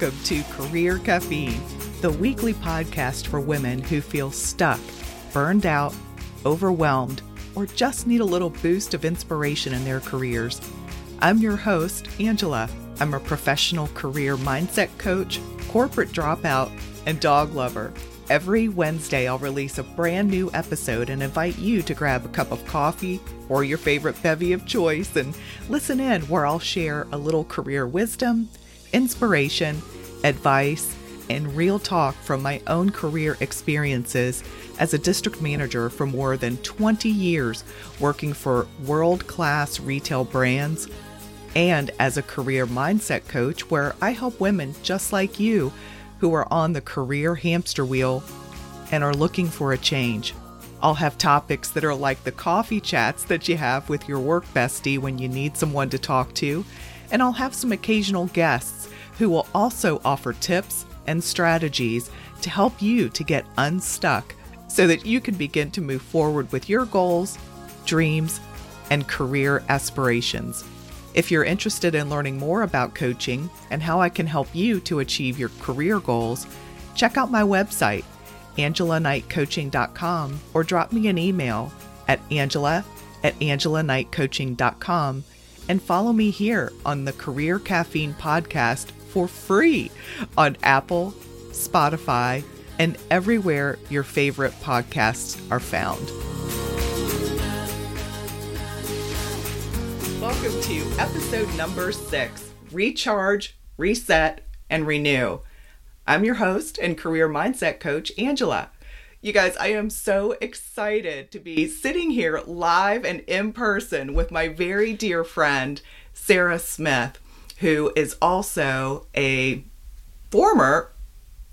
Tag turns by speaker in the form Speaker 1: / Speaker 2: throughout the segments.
Speaker 1: Welcome to Career Caffeine, the weekly podcast for women who feel stuck, burned out, overwhelmed, or just need a little boost of inspiration in their careers. I'm your host, Angela. I'm a professional career mindset coach, corporate dropout, and dog lover. Every Wednesday, I'll release a brand new episode and invite you to grab a cup of coffee or your favorite bevy of choice and listen in where I'll share a little career wisdom, inspiration, advice, and real talk from my own career experiences as a district manager for more than 20 years working for world class retail brands, and as a career mindset coach where I help women just like you who are on the career hamster wheel and are looking for a change. I'll have topics that are like the coffee chats that you have with your work bestie when you need someone to talk to, and I'll have some occasional guests who will also offer tips and strategies to help you to get unstuck so that you can begin to move forward with your goals, dreams, and career aspirations. If you're interested in learning more about coaching and how I can help you to achieve your career goals, check out my website, angelanightcoaching.com, or drop me an email at angela at angelanightcoaching.com and follow me here on the Career Caffeine podcast for free on Apple, Spotify, and everywhere your favorite podcasts are found. Welcome to episode number six Recharge, Reset, and Renew. I'm your host and career mindset coach, Angela. You guys, I am so excited to be sitting here live and in person with my very dear friend, Sara Smith, who is also a former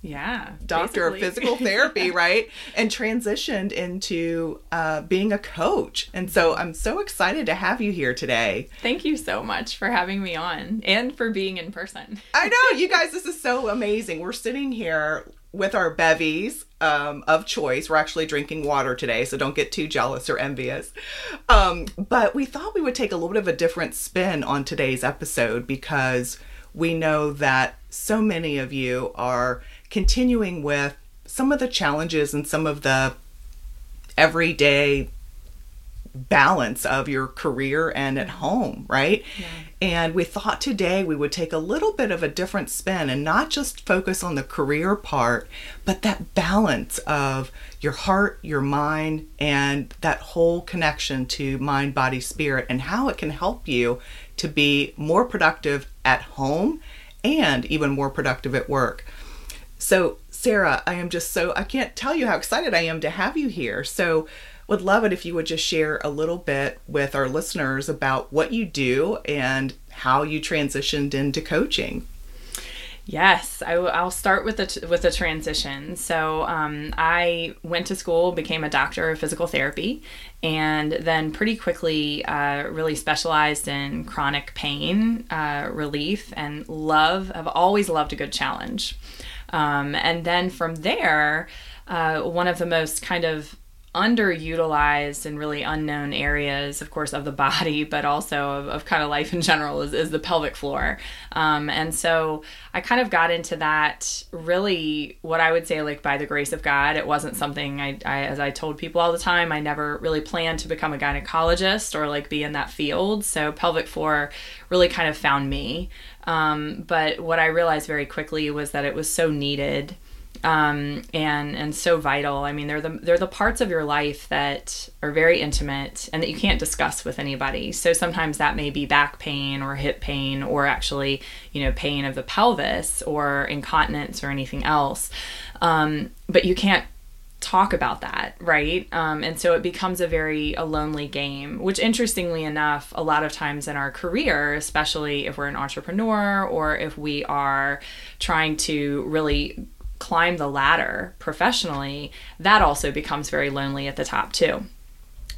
Speaker 2: yeah
Speaker 1: doctor
Speaker 2: basically.
Speaker 1: of physical therapy right? And transitioned into uh, being a coach. And so i'm so excited to have you here today.
Speaker 2: Thank you so much for having me on and for being in person.
Speaker 1: I know you guys this is so amazing. We're sitting here with our bevies um, of choice. We're actually drinking water today so don't get too jealous or envious. Um, but we thought we would take a little bit of a different spin on today's episode because we know that so many of you are continuing with some of the challenges and some of the everyday balance of your career and at home, right? Yeah. And we thought today we would take a little bit of a different spin and not just focus on the career part, but that balance of your heart, your mind, and that whole connection to mind, body, spirit, and how it can help you to be more productive at home and even more productive at work. So, Sara, I am just so, I can't tell you how excited I am to have you here. So, would love it if you would just share a little bit with our listeners about what you do and how you transitioned into coaching.
Speaker 2: Yes, I, will start with the with the transition. So um, I went to school, became a doctor of physical therapy, and then pretty quickly uh, really specialized in chronic pain uh, relief and love. I've always loved a good challenge. Um, and then from there, uh, one of the most kind of underutilized and really unknown areas, of course, of the body, but also of, of kind of life in general is, is the pelvic floor. Um, and so I kind of got into that really what I would say, like by the grace of God. It wasn't something I, I as I told people all the time, I never really planned to become a gynecologist or like be in that field. So pelvic floor really kind of found me. Um, but what I realized very quickly was that it was so needed um, and and so vital. I mean, they're the they're the parts of your life that are very intimate and that you can't discuss with anybody. So sometimes that may be back pain or hip pain or actually you know pain of the pelvis or incontinence or anything else. Um, but you can't talk about that right um, and so it becomes a very a lonely game which interestingly enough a lot of times in our career especially if we're an entrepreneur or if we are trying to really climb the ladder professionally, that also becomes very lonely at the top too.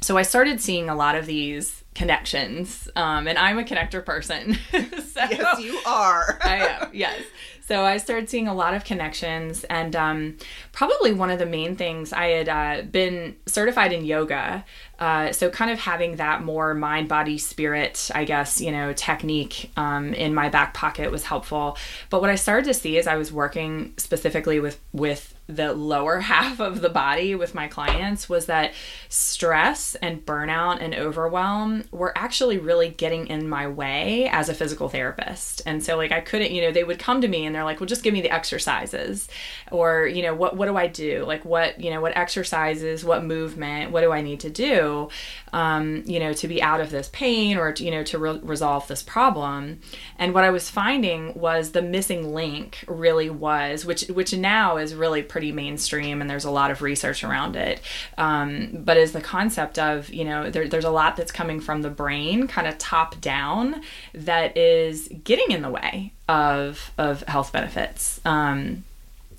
Speaker 2: So I started seeing a lot of these connections, um, and I'm a connector person.
Speaker 1: so, yes, you are.
Speaker 2: I am. Yes. so I started seeing a lot of connections, and um, probably one of the main things I had uh, been certified in yoga. Uh, so kind of having that more mind, body, spirit, I guess, you know, technique um, in my back pocket was helpful. But what I started to see as I was working specifically with with the lower half of the body with my clients was that stress and burnout and overwhelm were actually really getting in my way as a physical therapist. And so like I couldn't, you know, they would come to me and they're like, "Well, just give me the exercises." Or, you know, what what do I do? Like what, you know, what exercises, what movement, what do I need to do? Um, you know, to be out of this pain or to, you know, to re- resolve this problem. And what I was finding was the missing link really was which which now is really pretty pretty mainstream and there's a lot of research around it. Um, but is the concept of, you know, there, there's a lot that's coming from the brain, kind of top down, that is getting in the way of, of health benefits. Um,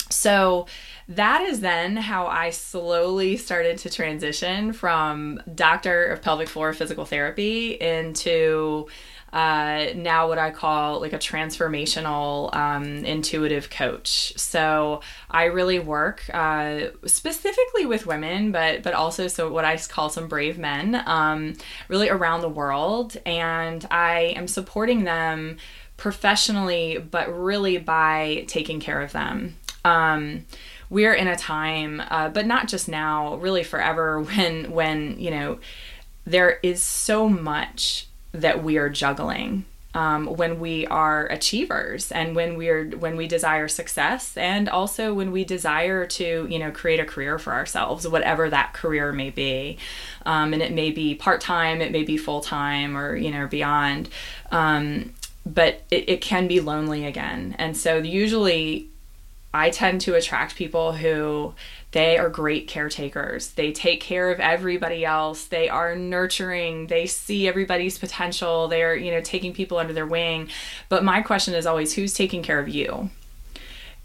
Speaker 2: so, that is then how I slowly started to transition from doctor of pelvic floor physical therapy into uh, now what I call like a transformational um, intuitive coach. So I really work uh, specifically with women, but but also so what I call some brave men, um, really around the world, and I am supporting them professionally, but really by taking care of them. Um, we're in a time, uh, but not just now, really forever, when when you know there is so much that we are juggling um, when we are achievers and when we're when we desire success and also when we desire to you know create a career for ourselves whatever that career may be. Um, and it may be part-time it may be full-time or you know beyond. Um, but it, it can be lonely again. And so usually i tend to attract people who they are great caretakers. They take care of everybody else. They are nurturing. They see everybody's potential. They're, you know, taking people under their wing. But my question is always who's taking care of you?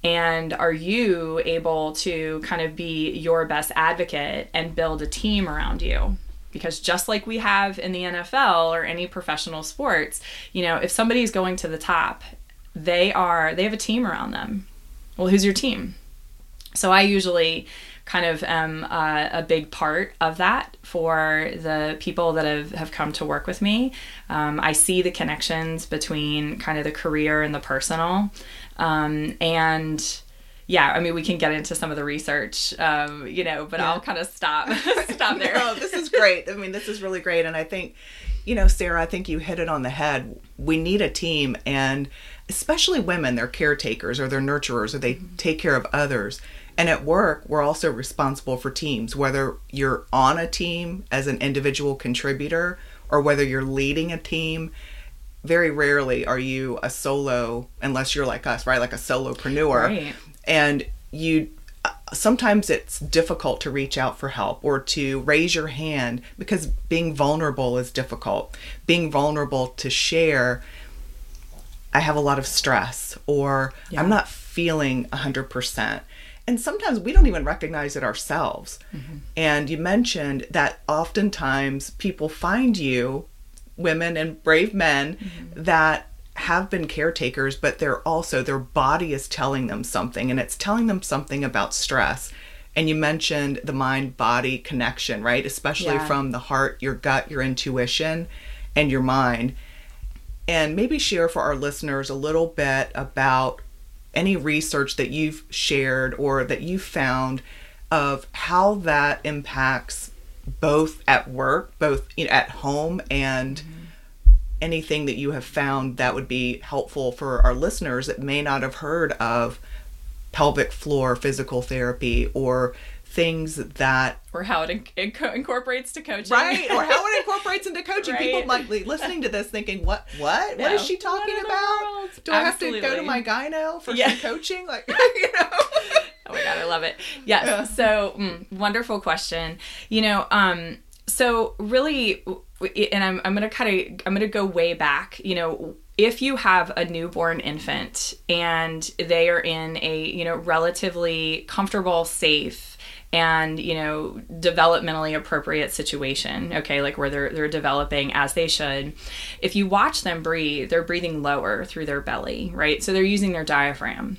Speaker 2: And are you able to kind of be your best advocate and build a team around you? Because just like we have in the NFL or any professional sports, you know, if somebody's going to the top, they are they have a team around them. Well, who's your team? So I usually kind of am uh, a big part of that for the people that have, have come to work with me. Um, I see the connections between kind of the career and the personal. Um, and yeah, I mean, we can get into some of the research, um, you know, but yeah. I'll kind of stop stop there.
Speaker 1: no, this is great. I mean, this is really great, and I think, you know, Sara, I think you hit it on the head. We need a team, and especially women, they're caretakers or they're nurturers or they mm-hmm. take care of others. And at work, we're also responsible for teams, whether you're on a team as an individual contributor or whether you're leading a team. Very rarely are you a solo, unless you're like us, right? Like a solopreneur. Right. And you sometimes it's difficult to reach out for help or to raise your hand because being vulnerable is difficult. Being vulnerable to share, I have a lot of stress or yeah. I'm not feeling 100% and sometimes we don't even recognize it ourselves. Mm-hmm. And you mentioned that oftentimes people find you, women and brave men, mm-hmm. that have been caretakers, but they're also, their body is telling them something, and it's telling them something about stress. And you mentioned the mind body connection, right? Especially yeah. from the heart, your gut, your intuition, and your mind. And maybe share for our listeners a little bit about any research that you've shared or that you found of how that impacts both at work, both at home, and mm-hmm. anything that you have found that would be helpful for our listeners that may not have heard of pelvic floor physical therapy or things that
Speaker 2: or how it inc- incorporates to coaching.
Speaker 1: Right or how it incorporates into coaching. Right. people might be listening to this thinking what what? No. what is she talking about? do i have to go to my gyno for yeah. some coaching? Like you know?
Speaker 2: Oh my god i love it. Yes yeah. so mm, wonderful question. You know um so really and i'm, I'm gonna kind of i'm gonna go way back you know if you have a newborn infant and they are in a you know relatively comfortable safe and you know developmentally appropriate situation okay like where they're they're developing as they should. If you watch them breathe they're breathing lower through their belly right? So they're using their diaphragm.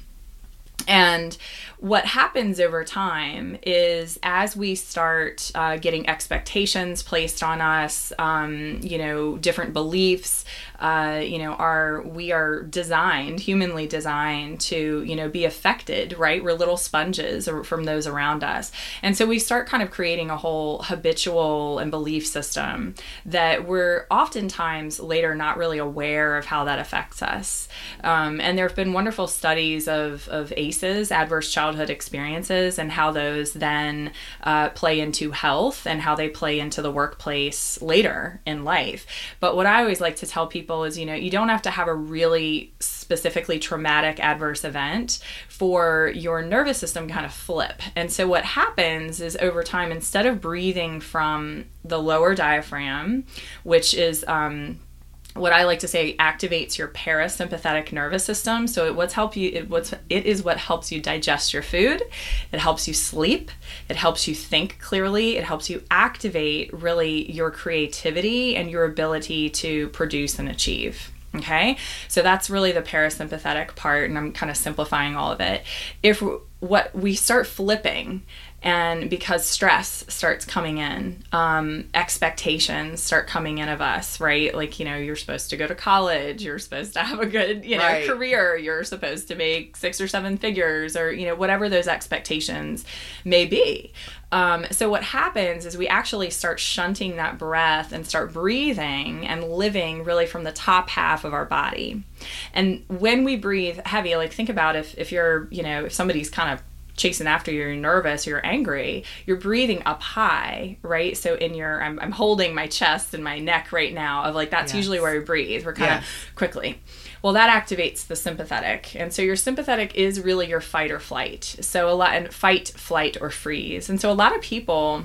Speaker 2: And what happens over time is as we start uh, getting expectations placed on us, um, you know, different beliefs, uh, you know, are we are designed, humanly designed to, you know, be affected, right? We're little sponges from those around us. And so we start kind of creating a whole habitual and belief system that we're oftentimes later not really aware of how that affects us. Um, and there have been wonderful studies of, of ACEs, adverse childhood childhood experiences and how those then uh, play into health and how they play into the workplace later in life. But what I always like to tell people is, you know, you don't have to have a really specifically traumatic adverse event for your nervous system kind of flip. And so what happens is over time, instead of breathing from the lower diaphragm, which is um, what I like to say activates your parasympathetic nervous system. So it what's help you it what's it is what helps you digest your food. It helps you sleep. It helps you think clearly. It helps you activate really your creativity and your ability to produce and achieve. Okay? So that's really the parasympathetic part and I'm kind of simplifying all of it. If what we start flipping and because stress starts coming in um, expectations start coming in of us right? Like you know you're supposed to go to college you're supposed to have a good you know right. career you're supposed to make six or seven figures or you know whatever those expectations may be. Um, so what happens is we actually start shunting that breath and start breathing and living really from the top half of our body. And when we breathe heavy like think about if if you're you know if somebody's kind of chasing after you, you're nervous, you're angry, you're breathing up high, right? So in your, I'm, I'm holding my chest and my neck right now of like, that's yes. usually where we breathe. We're kind of yes. quickly. Well, that activates the sympathetic. And so your sympathetic is really your fight or flight. So a lot, and fight, flight, or freeze. And so a lot of people,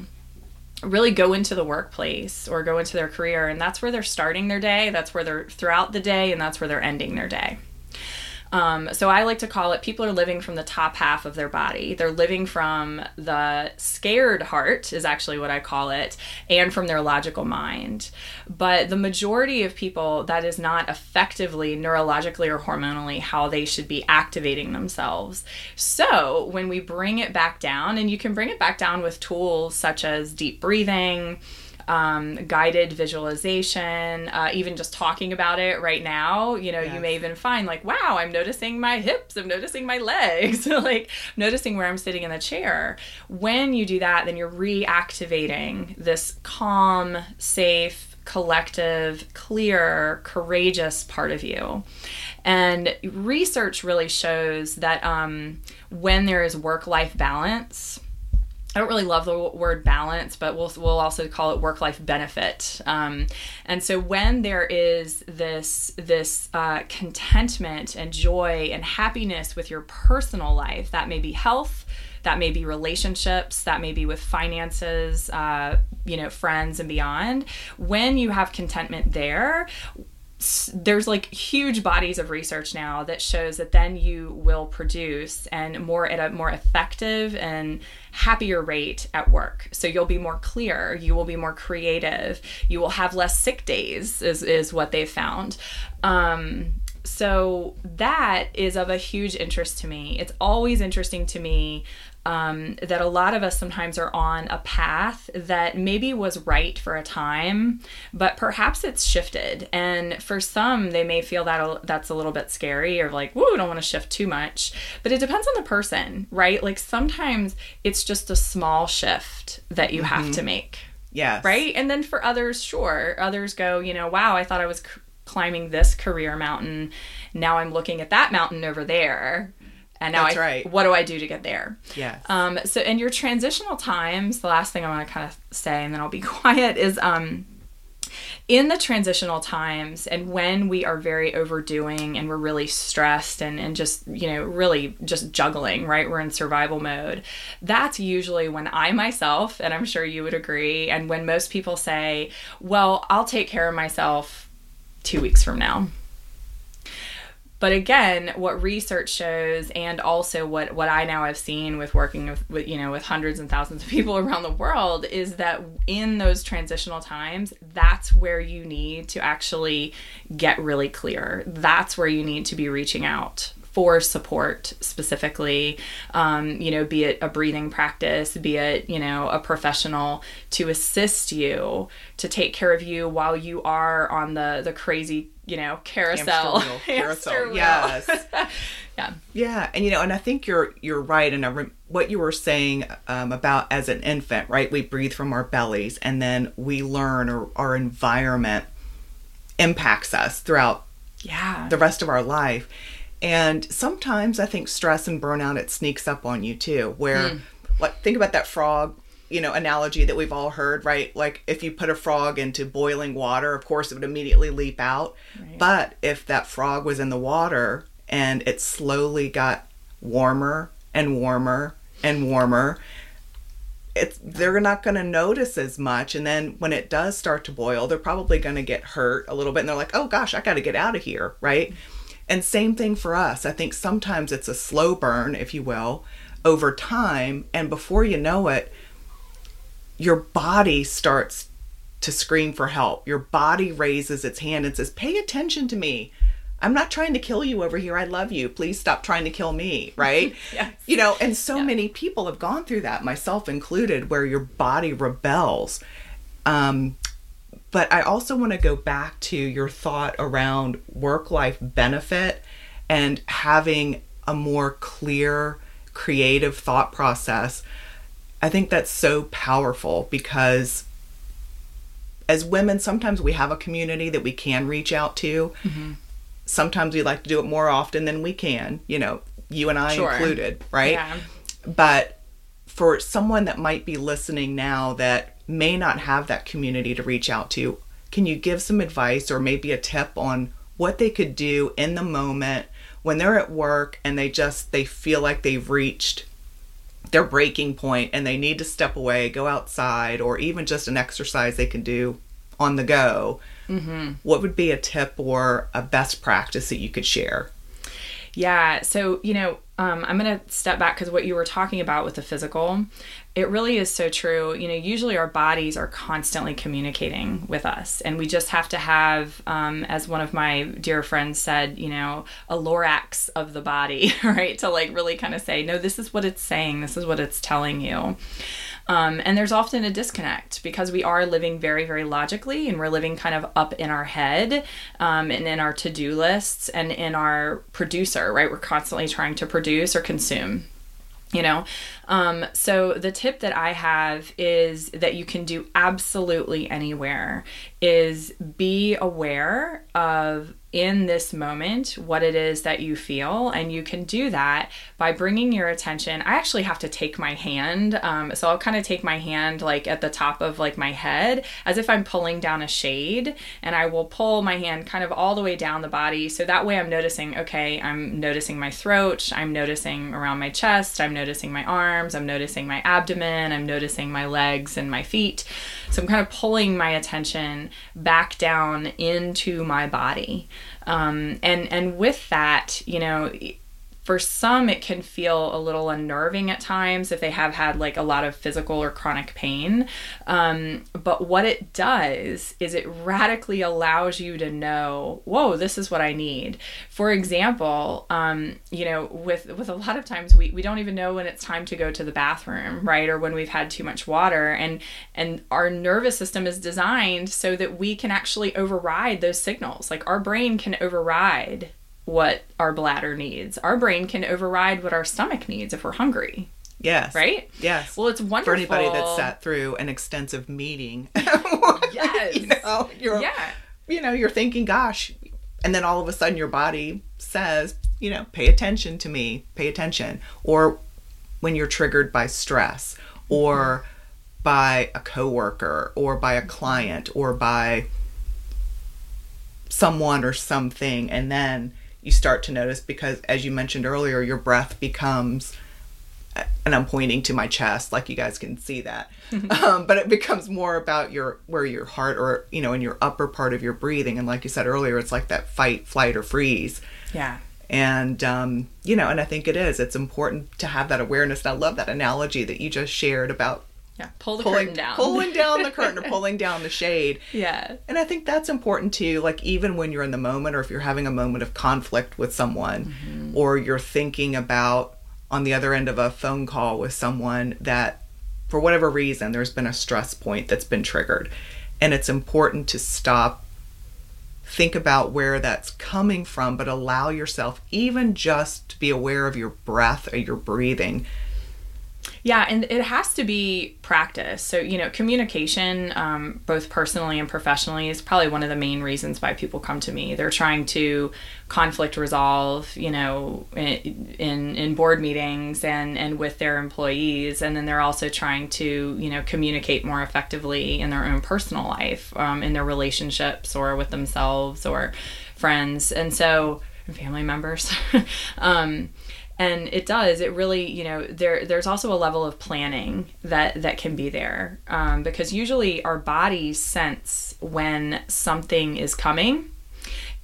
Speaker 2: really go into the workplace or go into their career and that's where they're starting their day that's where they're throughout the day and that's where they're ending their day um, so I like to call it people are living from the top half of their body. They're living from the scared heart, is actually what I call it, and from their logical mind. But the majority of people, that is not effectively neurologically or hormonally how they should be activating themselves. So when we bring it back down, and you can bring it back down with tools such as deep breathing um, guided visualization, uh, even just talking about it right now, you know, yes. you may even find like, wow, I'm noticing my hips, I'm noticing my legs, like noticing where I'm sitting in the chair. When you do that, then you're reactivating this calm, safe, collective, clear, courageous part of you. And research really shows that um, when there is work life balance, I don't really love the word balance, but we'll we'll also call it work life benefit. Um, and so when there is this this uh, contentment and joy and happiness with your personal life, that may be health, that may be relationships, that may be with finances, uh, you know, friends and beyond. When you have contentment there, there's like huge bodies of research now that shows that then you will produce and more at a more effective and happier rate at work. So you'll be more clear you will be more creative you will have less sick days is, is what they've found. Um, so that is of a huge interest to me. It's always interesting to me um, that a lot of us sometimes are on a path that maybe was right for a time, but perhaps it's shifted. And for some, they may feel that that's a little bit scary or like, whoa, I don't want to shift too much. But it depends on the person, right? Like sometimes it's just a small shift that you mm-hmm. have to make.
Speaker 1: Yes.
Speaker 2: Right. And then for others, sure. Others go, you know, wow, I thought I was c- climbing this career mountain. Now I'm looking at that mountain over there and now
Speaker 1: That's
Speaker 2: I,
Speaker 1: right.
Speaker 2: what do I do to get there?
Speaker 1: Yeah.
Speaker 2: Um, so in your transitional times, the last thing I want to kind of say, and then I'll be quiet, is um, in the transitional times and when we are very overdoing and we're really stressed and, and just, you know, really just juggling, right? We're in survival mode. That's usually when I myself, and I'm sure you would agree, and when most people say, well, I'll take care of myself two weeks from now but again, what research shows, and also what what I now have seen with working with, with you know with hundreds and thousands of people around the world, is that in those transitional times, that's where you need to actually get really clear. That's where you need to be reaching out for support specifically um, you know be it a breathing practice be it you know a professional to assist you to take care of you while you are on the the crazy you know carousel
Speaker 1: Hamster wheel, carousel.
Speaker 2: Hamster wheel.
Speaker 1: Yes.
Speaker 2: yeah
Speaker 1: Yeah, and you know, and I think you're you're right. And I rem- what you were saying um, about as an infant, right? We breathe from our bellies, and then we learn, or our environment impacts us throughout
Speaker 2: yeah
Speaker 1: the rest of our life. And sometimes I think stress and burnout it sneaks up on you too. Where, like, think about that frog, you know, analogy that we've all heard, right? Like, if you put a frog into boiling water, of course, it would immediately leap out. But if that frog was in the water and it slowly got warmer and warmer and warmer, it's they're not going to notice as much. And then when it does start to boil they're probably going to get hurt a little bit and they're like oh gosh i got to get out of here right? And same thing for us. I think sometimes it's a slow burn if you will over time. And before you know it your body starts to scream for help. Your body raises its hand and says pay attention to me. I'm not trying to kill you over here. I love you. Please stop trying to kill me right?
Speaker 2: Yes.
Speaker 1: you know and so many people have gone through that myself included where your body rebels. Um, but i also want to go back to your thought around work life benefit and having a more clear creative thought process i think that's so powerful because as women sometimes we have a community that we can reach out to mm-hmm. sometimes we like to do it more often than we can you know you and i
Speaker 2: Sure.
Speaker 1: included right
Speaker 2: Yeah.
Speaker 1: but for someone that might be listening now that may not have that community to reach out to, can you give some advice or maybe a tip on what they could do in the moment when they're at work and they just they feel like they've reached their breaking point and they need to step away, go outside, or even just an exercise they can do on the go? Mm-hmm. What would be a tip or a best practice that you could share?
Speaker 2: Yeah. So, you know, um, I'm going to step back because what you were talking about with the physical, it really is so true. You know, usually our bodies are constantly communicating with us, and we just have to have, um, as one of my dear friends said, you know, a Lorax of the body, right? To like really kind of say, no, this is what it's saying, this is what it's telling you. Um, and there's often a disconnect because we are living very, very logically and we're living kind of up in our head um, and in our to do lists and in our producer, right? We're constantly trying to produce or consume you know um, so the tip that i have is that you can do absolutely anywhere is be aware of in this moment what it is that you feel. And you can do that by bringing your attention. I actually have to take my hand um, so i'll kind of take my hand like at the top of like my head as if i'm pulling down a shade. And i will pull my hand kind of all the way down the body. So that way i'm noticing okay i'm noticing my throat i'm noticing around my chest i'm noticing my arms i'm noticing my abdomen i'm noticing my legs and my feet. So i'm kind of pulling my attention back down into my body. Um, and and with that you know for some it can feel a little unnerving at times if they have had like a lot of physical or chronic pain. Um, but what it does is it radically allows you to know whoa this is what i need. For example um, you know with with a lot of times we, we don't even know when it's time to go to the bathroom right? Or when we've had too much water. And and our nervous system is designed so that we can actually override those signals. Like our brain can override what our bladder needs. Our brain can override what our stomach needs if we're hungry,
Speaker 1: Yes.
Speaker 2: right?
Speaker 1: Yes.
Speaker 2: Well, it's wonderful.
Speaker 1: for anybody that sat through an extensive meeting.
Speaker 2: Yes.
Speaker 1: you know, you're,
Speaker 2: Yeah.
Speaker 1: you know, you're thinking, gosh, and then all of a sudden your body says, you know, pay attention to me, pay attention. Or when you're triggered by stress or by a coworker or by a client or by someone or something and then you start to notice because as you mentioned earlier your breath becomes and I'm pointing to my chest, like you guys can see that. um, but it becomes more about your where your heart or you know in your upper part of your breathing, and like you said earlier, it's like that fight, flight, or freeze.
Speaker 2: Yeah.
Speaker 1: And, um, you know, and I think it is. It's important to have that awareness. And I love that analogy that you just shared about
Speaker 2: yeah, pull the
Speaker 1: pulling
Speaker 2: curtain down.
Speaker 1: pulling down the curtain or pulling down the shade.
Speaker 2: yeah.
Speaker 1: And I think that's important too. Like even when you're in the moment, or if you're having a moment of conflict with someone, mm-hmm. or you're thinking about on the other end of a phone call with someone that, for whatever reason, there's been a stress point that's been triggered, and it's important to stop. Think about where that's coming from, but allow yourself even just to be aware of your breath or your breathing
Speaker 2: Yeah, and it has to be practice. So, you know, communication, um, both personally and professionally, is probably one of the main reasons why people come to me. They're trying to conflict resolve, you know, in in, board meetings and and with their employees, and then they're also trying to, you know, communicate more effectively in their own personal life, um, in their relationships, or with themselves or friends, and so family members. um, and it does it really you know there there's also a level of planning that that can be there um, because usually our bodies sense when something is coming.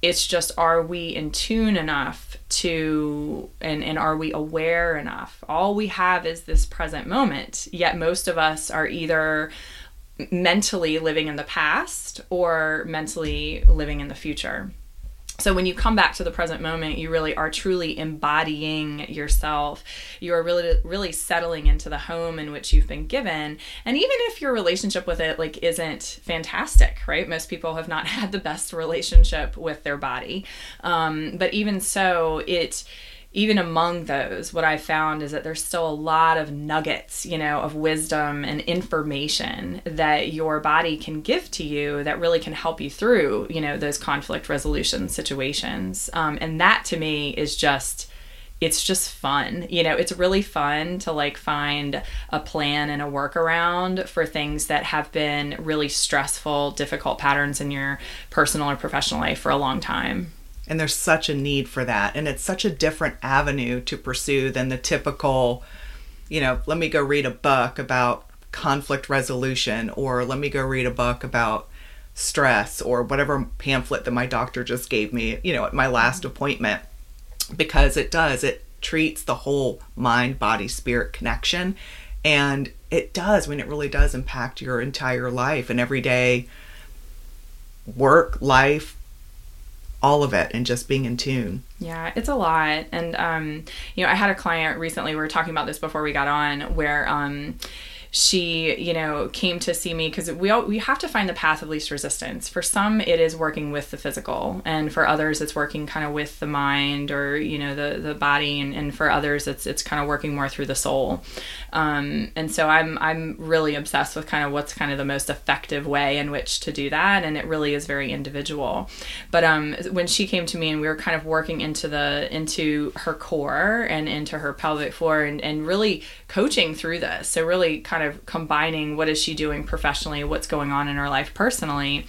Speaker 2: It's just are we in tune enough to and and are we aware enough? All we have is this present moment yet most of us are either mentally living in the past or mentally living in the future so when you come back to the present moment, you really are truly embodying yourself. You are really really settling into the home in which you've been given. And even if your relationship with it like isn't fantastic, right? Most people have not had the best relationship with their body. Um, but even so, it even among those, what I found is that there's still a lot of nuggets, you know, of wisdom and information that your body can give to you that really can help you through, you know, those conflict resolution situations. Um, and that to me is just it's just fun. You know, it's really fun to like find a plan and a workaround for things that have been really stressful, difficult patterns in your personal or professional life for a long time.
Speaker 1: And there's such a need for that. And it's such a different avenue to pursue than the typical, you know, let me go read a book about conflict resolution or let me go read a book about stress or whatever pamphlet that my doctor just gave me, you know, at my last appointment. Because it does, it treats the whole mind, body, spirit connection. And it does, when it really does impact your entire life and everyday work, life, all of it and just being in tune.
Speaker 2: Yeah, it's a lot. And um, you know, I had a client recently, we were talking about this before we got on, where um she, you know, came to see me because we all, we have to find the path of least resistance. For some, it is working with the physical, and for others, it's working kind of with the mind or you know the the body, and, and for others, it's it's kind of working more through the soul. Um, and so I'm I'm really obsessed with kind of what's kind of the most effective way in which to do that, and it really is very individual. But um, when she came to me and we were kind of working into the into her core and into her pelvic floor, and and really coaching through this, so really kind of combining what is she doing professionally, what's going on in her life personally.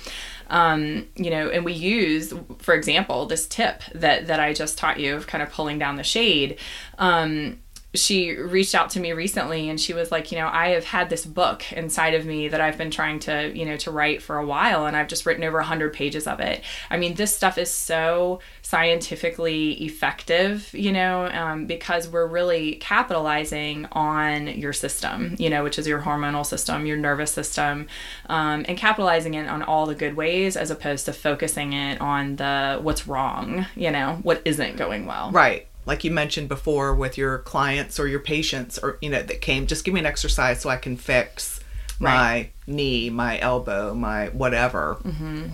Speaker 2: Um, you know, and we use, for example, this tip that that I just taught you of kind of pulling down the shade. Um, she reached out to me recently and she was like, you know, I have had this book inside of me that I've been trying to, you know, to write for a while and I've just written over 100 pages of it. I mean, this stuff is so scientifically effective, you know, um, because we're really capitalizing on your system, you know, which is your hormonal system, your nervous system, um, and capitalizing it on all the good ways as opposed to focusing it on the what's wrong, you know, what isn't going well.
Speaker 1: Right. Like you mentioned before with your clients or your patients or you know that came just give me an exercise so I can fix my
Speaker 2: Right.
Speaker 1: knee, my elbow, my whatever. Mm-hmm.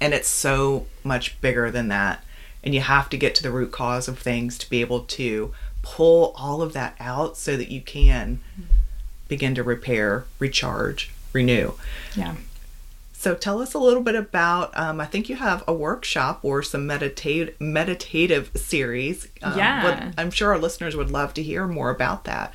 Speaker 1: And it's so much bigger than that. And you have to get to the root cause of things to be able to pull all of that out so that you can begin to repair, recharge, renew.
Speaker 2: Yeah.
Speaker 1: So tell us a little bit about. Um, I think you have a workshop or some meditative meditative series. Um,
Speaker 2: Yeah.
Speaker 1: what- I'm sure our listeners would love to hear more about that.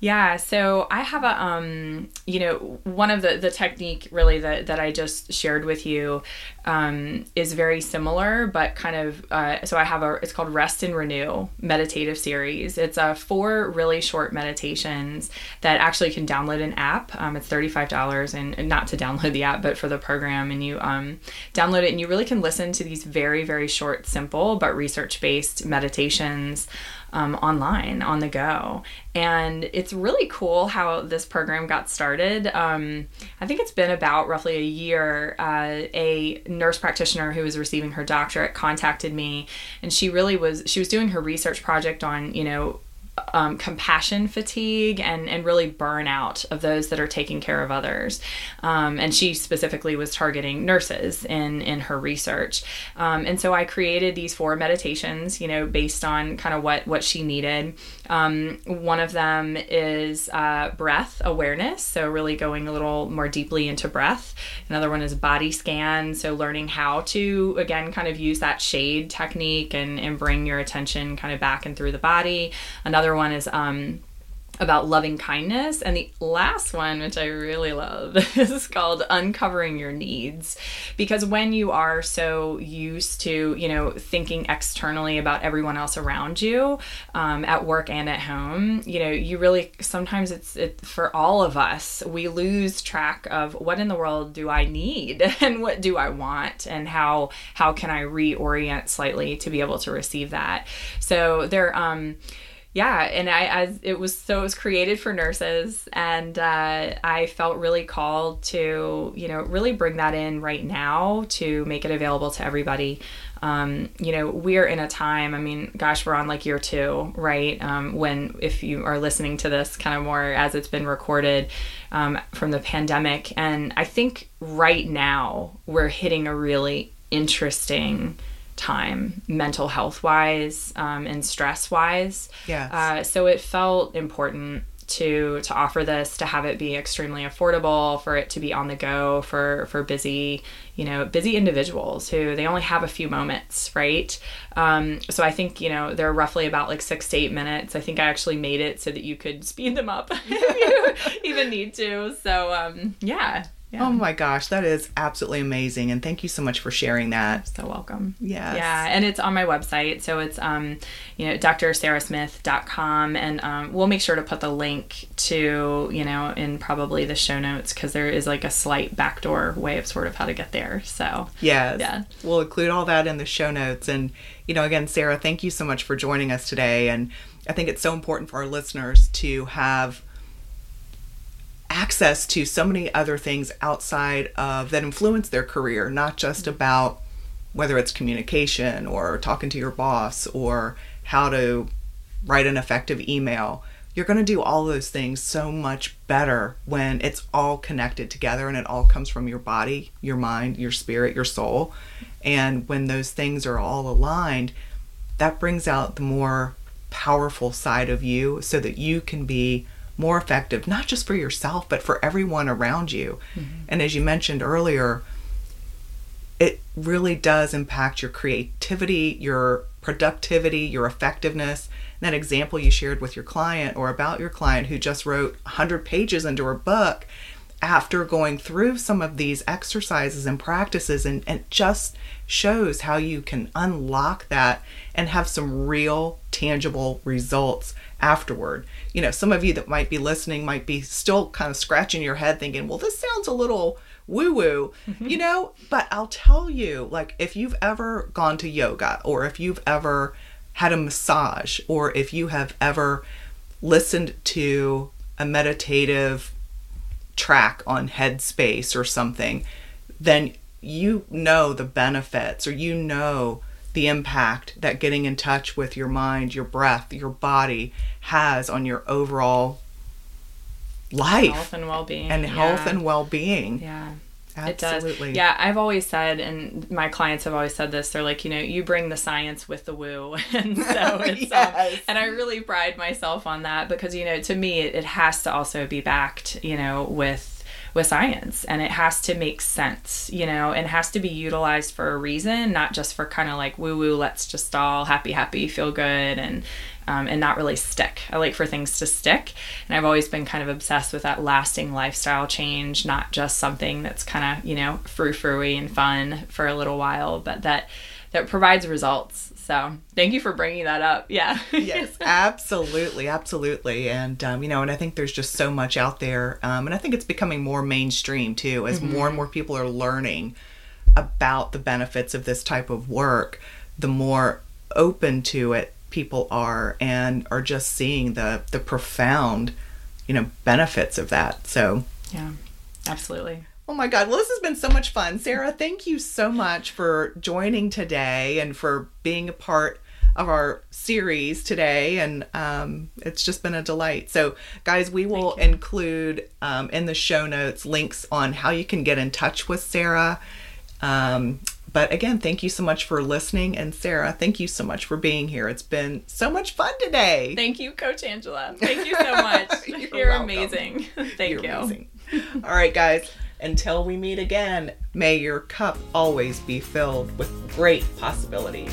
Speaker 2: Yeah, so I have a um, you know, one of the the technique really that that I just shared with you um, is very similar, but kind of uh, so I have a it's called Rest and Renew meditative series. It's a uh, four really short meditations that actually can download an app. Um, it's thirty five dollars, and, and, not to download the app, but for the program, and you um, download it, and you really can listen to these very very short, simple but research based meditations um, online on the go. And it's really cool how this program got started. Um, I think it's been about roughly a year. Uh, a nurse practitioner who was receiving her doctorate contacted me, and she really was she was doing her research project on you know um, compassion fatigue and, and really burnout of those that are taking care of others. Um, and she specifically was targeting nurses in, in her research. Um, and so I created these four meditations, you know, based on kind of what, what she needed. Um, one of them is uh, breath awareness, so really going a little more deeply into breath. Another one is body scan, so learning how to, again, kind of use that shade technique and, and bring your attention kind of back and through the body. Another one is um, about loving kindness. And the last one, which I really love, is called Uncovering Your Needs. Because when you are so used to, you know, thinking externally about everyone else around you um, at work and at home, you know, you really sometimes it's it, for all of us, we lose track of what in the world do I need and what do I want and how how can I reorient slightly to be able to receive that. So there um yeah, and I as it was so it was created for nurses, and uh, I felt really called to you know really bring that in right now to make it available to everybody. Um, you know, we're in a time. I mean, gosh, we're on like year two, right? Um, when if you are listening to this kind of more as it's been recorded um, from the pandemic, and I think right now we're hitting a really interesting time mental health wise um, and stress wise
Speaker 1: yeah
Speaker 2: uh, so it felt important to to offer this to have it be extremely affordable for it to be on the go for for busy you know busy individuals who they only have a few moments right? Um, so i think you know they're roughly about like six to eight minutes. I think i actually made it so that you could speed them up if you even need to. So um, yeah
Speaker 1: yeah. Oh my gosh, that is absolutely amazing. And thank you so much for sharing that.
Speaker 2: You're so welcome.
Speaker 1: Yeah.
Speaker 2: Yeah. And it's on my website. So it's, um, you know, drsarahsmith.com. And um, we'll make sure to put the link to, you know, in probably the show notes because there is like a slight backdoor way of sort of how to get there. So,
Speaker 1: yes. Yeah. We'll include all that in the show notes. And, you know, again, Sara, thank you so much for joining us today. And I think it's so important for our listeners to have access to so many other things outside of that influence their career, not just mm-hmm. about whether it's communication or talking to your boss or how to write an effective email. You're going to do all those things so much better when it's all connected together and it all comes from your body, your mind, your spirit, your soul. And when those things are all aligned, that brings out the more powerful side of you so that you can be more effective, not just for yourself, but for everyone around you. Mm-hmm. And as you mentioned earlier, it really does impact your creativity, your productivity, your effectiveness. that example you shared with your client or about your client who just wrote 100 pages into her book after going through some of these exercises and practices, and, and it just shows how you can unlock that and have some real tangible results afterward. You know, some of you that might be listening might be still kind of scratching your head thinking, well, this sounds a little woo woo, mm-hmm. you know, but I'll tell you, like, if you've ever gone to yoga or if you've ever had a massage or if you have ever listened to a meditative track on Headspace or something, then you know the benefits or you know the impact that getting in touch with your mind, your breath, your body has on your overall life
Speaker 2: health and well-being
Speaker 1: and health and well-being.
Speaker 2: Yeah
Speaker 1: Absolutely.
Speaker 2: It does. Yeah, I've always said, and my clients have always said this. They're like, you know, you bring the science with the woo, and so it's. Um, yes. um, and I really pride myself on that because you know, to me, it, it has to also be backed, you know, with with science and it has to make sense, you know, and has to be utilized for a reason, not just for kind of like woo woo, let's just all happy, happy, feel good and um, and not really stick. I like for things to stick. And I've always been kind of obsessed with that lasting lifestyle change, not just something that's kind of, you know, frou frou and fun for a little while, but that that provides results. So thank you for bringing that up. Yeah.
Speaker 1: yes, absolutely, absolutely, and um, you know, and I think there's just so much out there, um, and I think it's becoming more mainstream too, as mm-hmm. more and more people are learning about the benefits of this type of work. The more open to it people are, and are just seeing the the profound, you know, benefits of that. So
Speaker 2: yeah, absolutely.
Speaker 1: Oh my God. Well, this has been so much fun. Sara, thank you so much for joining today and for being a part of our series today. And um, it's just been a delight. So, guys, we will include um, in the show notes links on how you can get in touch with Sara. Um, but again, thank you so much for listening. And Sara, thank you so much for being here. It's been so much fun today.
Speaker 2: Thank you, Coach Angela. Thank you so much. You're, You're amazing. Thank You're you. Amazing.
Speaker 1: All right, guys. Until we meet again, may your cup always be filled with great possibilities.